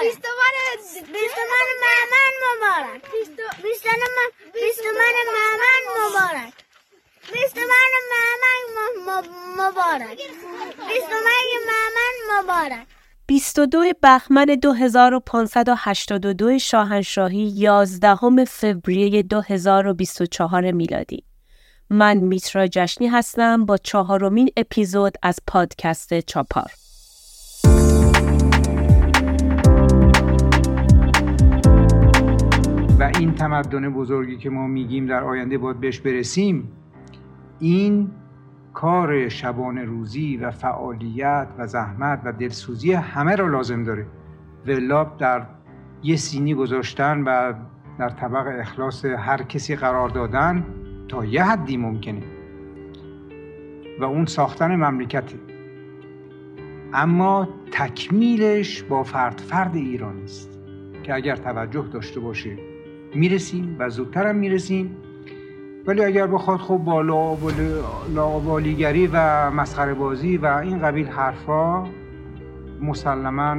مبارک. بیستمان مهمن مبارک. بیستمان مهمن مبارک بیستمان مهمن مبارک. بیستمان مهمن مبارک. 22 بهمن 2582 شاهنشاهی 11 فوریه 2024 میلادی. من میترا جشنی هستم با چهارمین اپیزود از پادکست چاپار. این تمدن بزرگی که ما میگیم در آینده باید بهش برسیم این کار شبانه روزی و فعالیت و زحمت و دلسوزی همه را لازم داره. ولاب در یه سینی گذاشتن و در طبق اخلاص هر کسی قرار دادن تا یه حدی ممکنه و اون ساختن مملکته. اما تکمیلش با فرد فرد ایرانی است که اگر توجه داشته باشه می‌رسیم و زودتر هم می‌رسیم. ولی اگر بخواد خب با لاوالیگری و مسخره بازی و این قبیل حرفا مسلما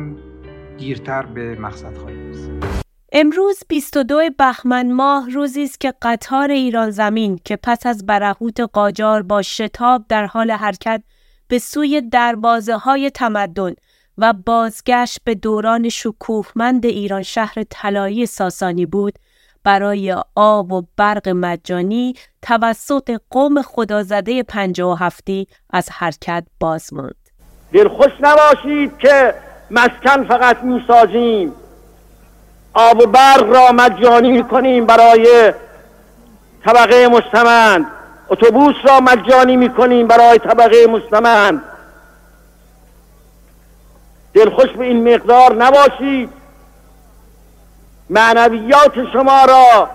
دیرتر به مقصد خواهیم رسید. امروز 22 بهمن ماه روزی است که قطار ایران زمین که پس از برهوت قاجار با شتاب در حال حرکت به سوی دروازه های تمدن و بازگشت به دوران شکوهمند ایران شهر طلایی ساسانی بود برای آب و برق مجانی توسط قوم خدازده پنجه و هفتی از حرکت باز ماند. دلخوش نباشید که مسکن فقط می‌سازیم. آب و برق را مجانی می‌کنیم برای طبقه مستمند. اتوبوس را مجانی می‌کنیم برای طبقه مستمند. دلخوش به این مقدار نباشید معنویات شما را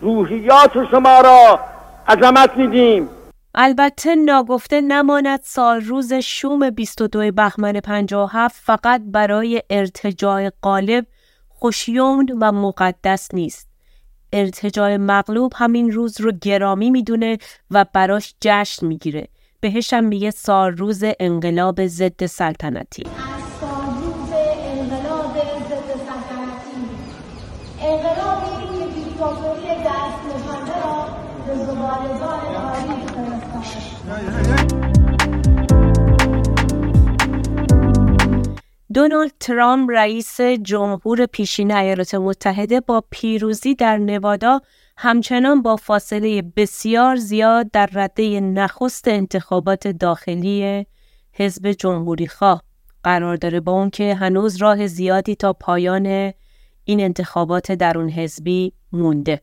روحیات شما را عظمت میدیم البته ناگفته نماند سال روز شوم 22 بهمن 57 فقط برای ارتجاع قالب خوشیوم و مقدس نیست. ارتجاع مغلوب همین روز رو گرامی می‌دونه و براش جشن می‌گیره. بهش هم میگه سال روز انقلاب ضد سلطنتی. دونالد ترامپ رئیس جمهور پیشین ایالات متحده با پیروزی در نوادا همچنان با فاصله بسیار زیاد در رده نخست انتخابات داخلی حزب جمهوری خواه. قرار داره با اون که هنوز راه زیادی تا پایان این انتخابات درون حزبی مونده.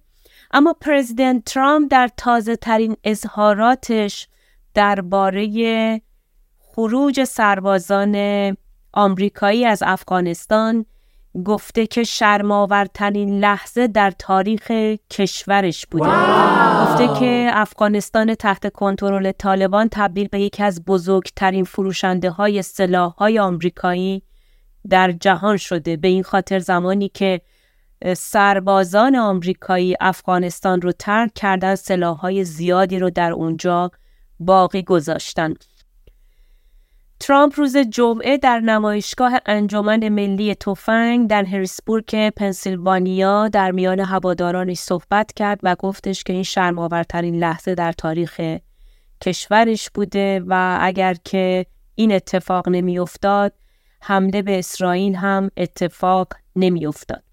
اما پرزیدنت ترامپ در تازه ترین اظهاراتش درباره خروج سربازان آمریکایی از افغانستان گفته که شرماورترین لحظه در تاریخ کشورش بوده. گفته که افغانستان تحت کنترل طالبان تبدیل به یکی از بزرگترین فروشنده های سلاح های آمریکایی در جهان شده. به این خاطر زمانی که سربازان آمریکایی افغانستان رو ترک کردن سلاح های زیادی رو در اونجا باقی گذاشتن. ترامپ روز جمعه در نمایشگاه انجمن ملی تفنگ در هریسبورگ پنسیلوانیا در میان هوادارانش صحبت کرد و گفتش که این شرمآورترین لحظه در تاریخ کشورش بوده و اگر که این اتفاق نمیافتاد حمله به اسرائیل هم اتفاق نمیافتاد.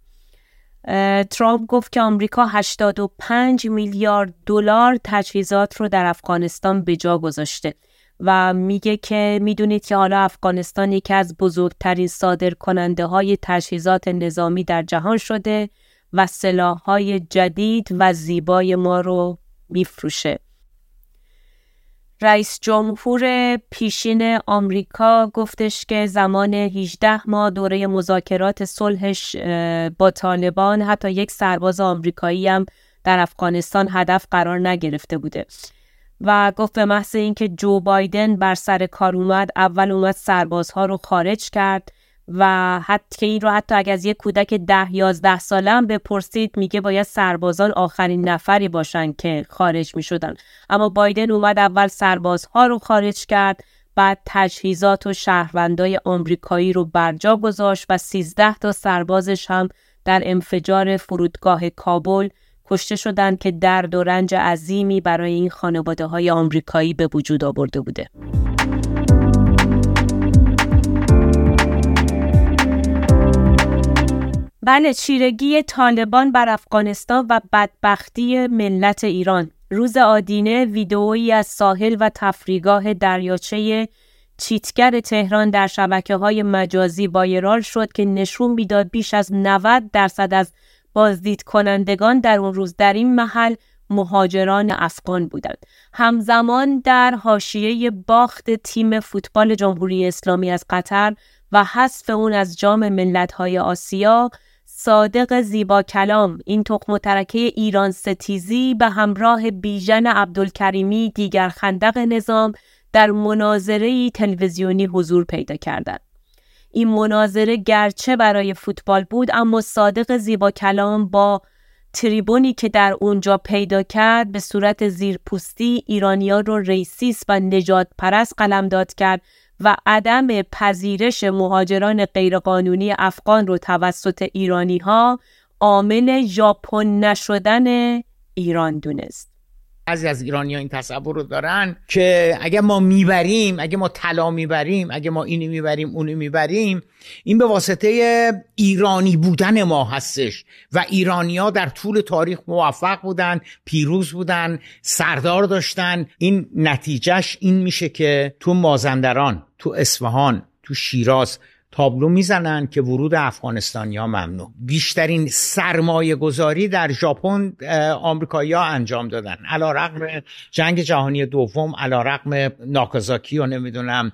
ترامپ گفت که آمریکا 85 میلیارد دلار تجهیزات رو در افغانستان به جا گذاشته. و میگه که می‌دونید که حالا افغانستان یکی از بزرگترین صادر کننده های تجهیزات نظامی در جهان شده و سلاح های جدید و زیبای ما رو میفروشه. رئیس جمهور پیشین آمریکا گفتش که زمان 18 ماه دوره مذاکرات صلحش با طالبان حتی یک سرباز آمریکایی هم در افغانستان هدف قرار نگرفته بوده و گفت به محض اینکه جو بایدن بر سر کار اومد اول اومد سربازها رو خارج کرد و حتی که این رو حتی اگر از یک کودک ده یازده ساله هم بپرسید میگه باید سربازان آخرین نفری باشن که خارج می‌شدن. اما بایدن اومد اول سربازها رو خارج کرد بعد تجهیزات و شهروندای آمریکایی رو برجا گذاشت و 13 تا سربازش هم در انفجار فرودگاه کابل کشته شدند که درد و رنج عظیمی برای این خانواده های آمریکایی به وجود آورده بوده. بله چیرگی طالبان بر افغانستان و بدبختی ملت ایران روز آدینه ویدئویی از ساحل و تفریگاه دریاچه چیتگر تهران در شبکه های مجازی وایرال شد که نشون می‌داد بیش از 90 درصد از بازدید کنندگان در اون روز در این محل مهاجران افغان بودند. همزمان در حاشیه باخت تیم فوتبال جمهوری اسلامی از قطر و حذف اون از جام ملت‌های آسیا صادق زیبا کلام این تخم و ترکه ایران ستیزی به همراه بیژن عبدالکریمی دیگر خندق نظام در مناظره تلویزیونی حضور پیدا کردند. این مناظره گرچه برای فوتبال بود اما صادق زیبا کلام با تریبونی که در اونجا پیدا کرد به صورت زیرپوستی ایرانیا رو ریسیس و نجات پرست قلمداد کرد و عدم پذیرش مهاجران غیرقانونی افغان رو توسط ایرانی ها عامل ژاپن نشدن ایران دونست. بعضی از ایرانی ها این تصور رو دارن که اگه ما می‌بریم اگه ما طلا می‌بریم اگه ما اینو می‌بریم اونو می‌بریم این به واسطه ایرانی بودن ما هستش. و ایرانیا در طول تاریخ موفق بودن پیروز بودن سردار داشتن. این نتیجهش این میشه که تو مازندران تو اصفهان تو شیراز تابلو می‌زنن که ورود افغانستانی ها ممنوع. بیشترین سرمایه گذاری در ژاپن آمریکایی ها انجام دادن. علا رقم جنگ جهانی دوم علا رقم ناکازاکی و نمی‌دونم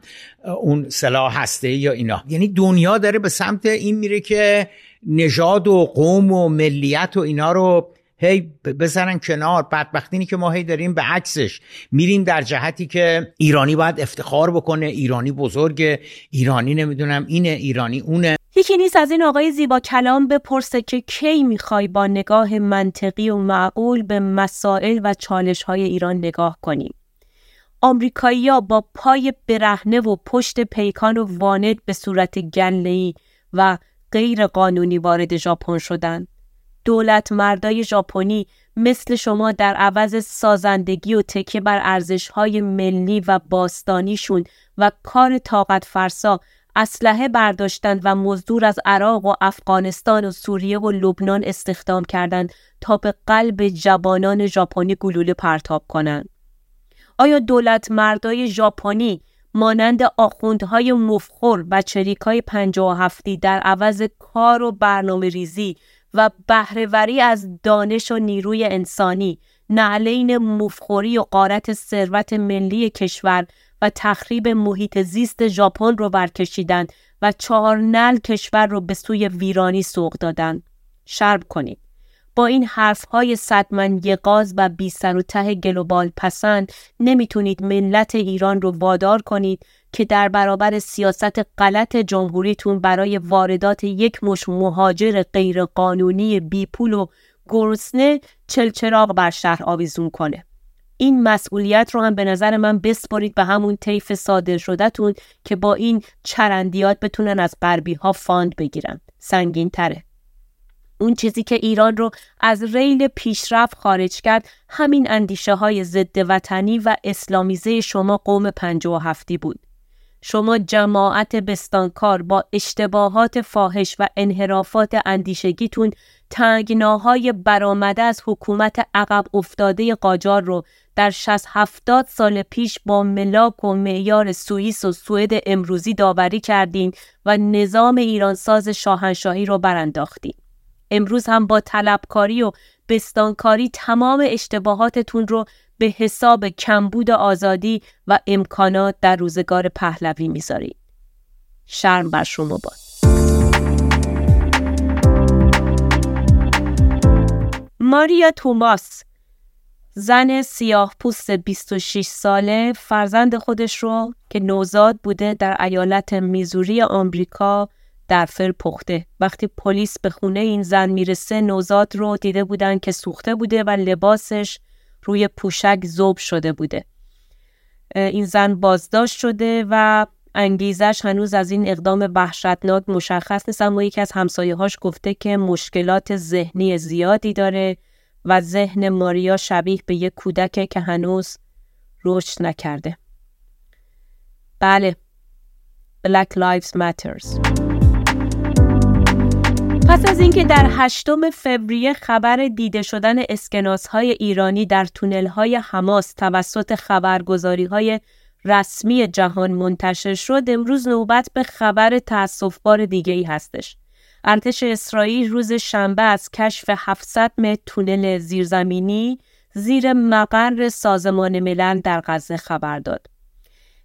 اون سلاح هسته یا اینا. یعنی دنیا داره به سمت این میره که نژاد و قوم و ملیت و اینا رو هی بزنن کنار. بدبختی که ما هی داریم به عکسش میریم در جهتی که ایرانی باید افتخار بکنه. ایرانی بزرگ ایرانی نمی‌دونم اینه ایرانی اونه. یکی نیست از این آقای زیبا کلام بپرسه که کی می‌خوای با نگاه منطقی و معقول به مسائل و چالش های ایران نگاه کنیم آمریکایی با پای برهنه و پشت پیکان و واند به صورت گله‌ای و غیر قانونی وارد ژاپن شدند دولت مردای ژاپنی مثل شما در عوض سازندگی و تکیه بر ارزشهای ملی و باستانیشون و کار طاقت فرسا اسلحه برداشتند و مزدور از عراق و افغانستان و سوریه و لبنان استخدام کردند تا به قلب جوانان ژاپنی گلوله پرتاب کنند. آیا دولت مردای ژاپنی مانند آخوندهای مفخور و چریکای پنجاه هفتی در عوض کار و برنامه ریزی و بهرهوری از دانش و نیروی انسانی نعلین مفخوری و قارت ثروت ملی کشور و تخریب محیط زیست ژاپن رو برکشیدند و چهار نل کشور رو به سوی ویرانی سوق دادند. شرم کنید. با این حرف های صد من یه غاز و بی سر و ته global پسند نمی‌تونید ملت ایران رو وادار کنید که در برابر سیاست غلط جمهوریتون برای واردات یک مشت مهاجر غیرقانونی بی پول و گرسنه چلچراغ بر شهر آویزون کنه. این مسئولیت رو هم به نظر من بسپارید به همون طیف صادر شدهتون که با این چرندیات بتونن از غربی ها fund بگیرن. سنگین تره. اون چیزی که ایران رو از ریل پیشرفت خارج کرد همین اندیشه های ضد وطنی و اسلامیزه شما قوم پنج و هفتی بود. شما جماعت بستانکار با اشتباهات فاحش و انحرافات اندیشگیتون تنگناهای برآمده از حکومت عقب افتاده قاجار رو در 60 70 سال پیش با ملاک و معیار سوئیس و سوئد امروزی داوری کردین و نظام ایرانساز شاهنشاهی رو برانداختین. امروز هم با طلبکاری و بستانکاری تمام اشتباهاتتون رو به حساب کمبود آزادی و امکانات در روزگار پهلوی می‌ذارید. شرم بر شما باد. ماریا توماس زن سیاه پوست 26 ساله فرزند خودش رو که نوزاد بوده در ایالت میزوری آمریکا در فر پخته وقتی پلیس به خونه این زن می‌رسه نوزاد رو دیده بودن که سوخته بوده و لباسش روی پوشک زوب شده بوده. این زن بازداشت شده و انگیزش هنوز از این اقدام وحشتناک مشخص نیست اما یکی از همسایه هاش گفته که مشکلات ذهنی زیادی داره و ذهن ماریا شبیه به یک کودکه که هنوز رشد نکرده. بله. Black Lives Matters. پس از اینکه در هشتم فوریه خبر دیده شدن اسکناس های ایرانی در تونل های حماس توسط خبرگزاری های رسمی جهان منتشر شد امروز نوبت به خبر تأسفبار دیگه ای هستش. ارتش اسرائیل روز شنبه از کشف 700 متر تونل زیرزمینی زیر مقر سازمان ملل در غزه خبر داد.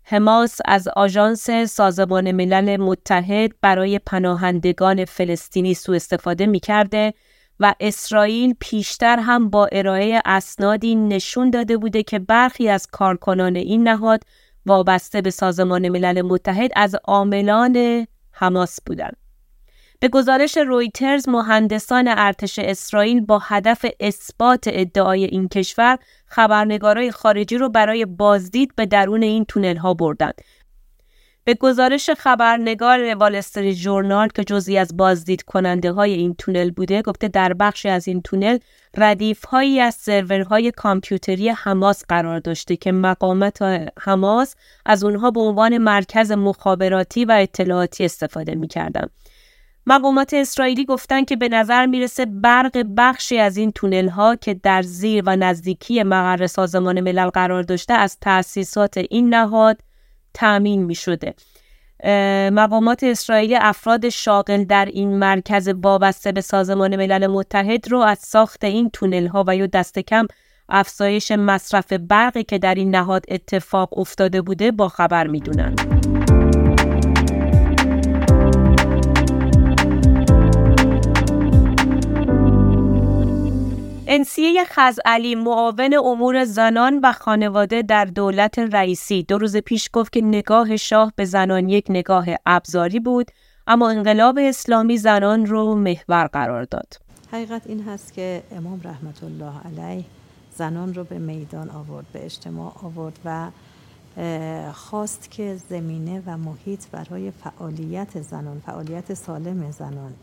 حماس از آژانس سازمان ملل متحد برای پناهندگان فلسطینی سوء استفاده می کرده و اسرائیل پیشتر هم با ارائه اسنادی نشون داده بوده که برخی از کارکنان این نهاد وابسته به سازمان ملل متحد از عاملان حماس بودند. به گزارش رویترز مهندسان ارتش اسرائیل با هدف اثبات ادعای این کشور خبرنگارای خارجی رو برای بازدید به درون این تونل ها بردند. به گزارش خبرنگار والستری جورنال که جزی از بازدید کننده های این تونل بوده گفته در بخشی از این تونل ردیف هایی از سرورهای کامپیوتری حماس قرار داشته که مقامات حماس از اونها به عنوان مرکز مخابراتی و اطلاعاتی استفاده می‌کردند. مقامات اسرائیلی گفتند که به نظر می‌رسه برق بخشی از این تونل ها که در زیر و نزدیکی مقر سازمان ملل قرار داشته از تأسیسات این نهاد تأمین می شده. مقامات اسرائیلی افراد شاغل در این مرکز وابسته به سازمان ملل متحد رو از ساخت این تونل ها و یا دست کم افزایش مصرف برقی که در این نهاد اتفاق افتاده بوده با خبر می‌دونند. انسیه خزعلی معاون امور زنان و خانواده در دولت رئیسی دو روز پیش گفت که نگاه شاه به زنان یک نگاه ابزاری بود اما انقلاب اسلامی زنان رو محور قرار داد. حقیقت این هست که امام رحمت الله علیه زنان رو به میدان آورد به اجتماع آورد و خواست که زمینه و محیط برای فعالیت زنان فعالیت سالم زنان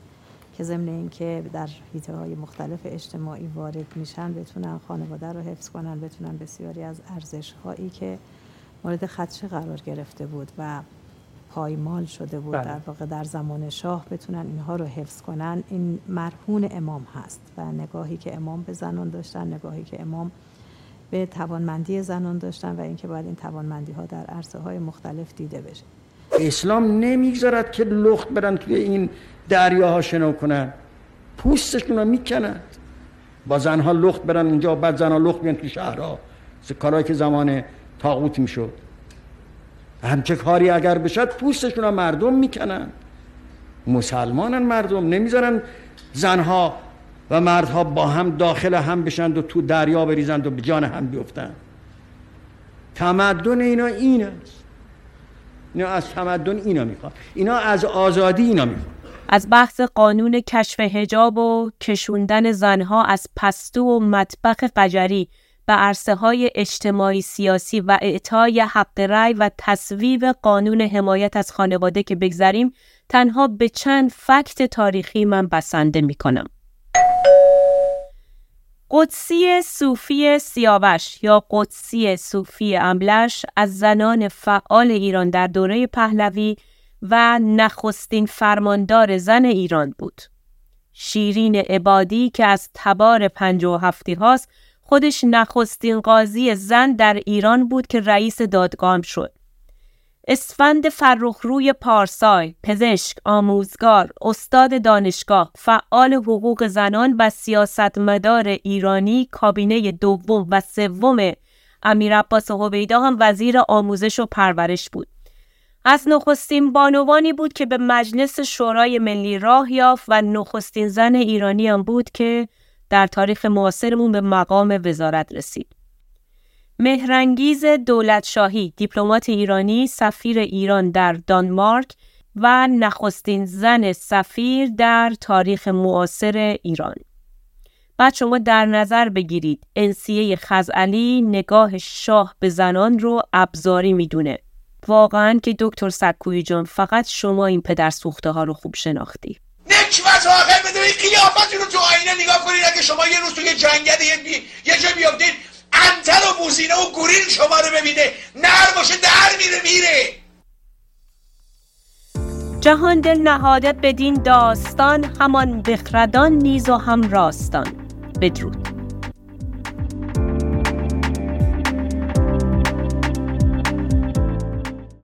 که ضمن اینکه در حیطه های مختلف اجتماعی وارد میشن بتونن خانواده رو حفظ کنن بتونن بسیاری از ارزش هایی که مورد خدشه قرار گرفته بود و پایمال شده بود بله. در واقع در زمان شاه بتونن اینها رو حفظ کنن این مرهون امام هست و نگاهی که امام به زنان داشتن نگاهی که امام به توانمندی زنان داشتن و اینکه باید این توانمندی ها در عرصه های مختلف دیده بشه اسلام نمی‌گذارد که لخت برن توی این دریاها شنو کنن. پوستشون رو می‌کنن. با زنها لخت برن اینجا بعد زنها لخت بیان تو شهرها. کارهایی که زمان تاغوت می‌شد. همچه کاری اگر بشد پوستشون رو مردم می‌کنن. مسلمانن مردم. نمی‌ذارن زنها و مردها با هم داخل هم بشند و تو دریا بریزند و به جان هم بیفتند. تمدن اینا این است. اینا از تمدن اینا می‌خواد اینا از آزادی اینا می‌خواد از بحث قانون کشف هجاب و کشوندن زنها از پستو و مطبخ قجری به عرصه های اجتماعی سیاسی و اعطای حق رأی و تصویب قانون حمایت از خانواده که بگذریم تنها به چند فکت تاریخی من بسنده می کنم. قدسی صوفی سیاوش یا قدسی صوفی املش از زنان فعال ایران در دوره پهلوی و نخستین فرماندار زن ایران بود. شیرین عبادی که از تبار پنج و هفتی هاست خودش نخستین قاضی زن در ایران بود که رئیس دادگاه شد. اسفند روی پارسای، پزشک، آموزگار، استاد دانشگاه، فعال حقوق زنان و سیاستمدار ایرانی کابینه دوم و سوم امیر عباس هویدا هم وزیر آموزش و پرورش بود. از نخستین بانوانی بود که به مجلس شورای ملی راه یافت و نخستین زن ایرانی هم بود که در تاریخ معاصرمون به مقام وزارت رسید. مهرنگیز دولت شاهی، دیپلمات ایرانی، سفیر ایران در دانمارک و نخستین زن سفیر در تاریخ معاصر ایران. بعد شما در نظر بگیرید. انسیه خزعلی نگاه شاه به زنان رو ابزاری می‌دونه. واقعا که دکتر سکوی جان فقط شما این پدر سوخته ها رو خوب شناختی. نکبت آخر بده این قیافت رو تو آینه نگاه کنید. اگه شما یه روز توی جنگل یه, بی... یه جا بیافتید انتر و بوزینه و گوریل شما رو ببینه. نر باشه در میره میره. جهان دل نهاده بدین داستان همان بخردان نیز و هم راستان. بدرود.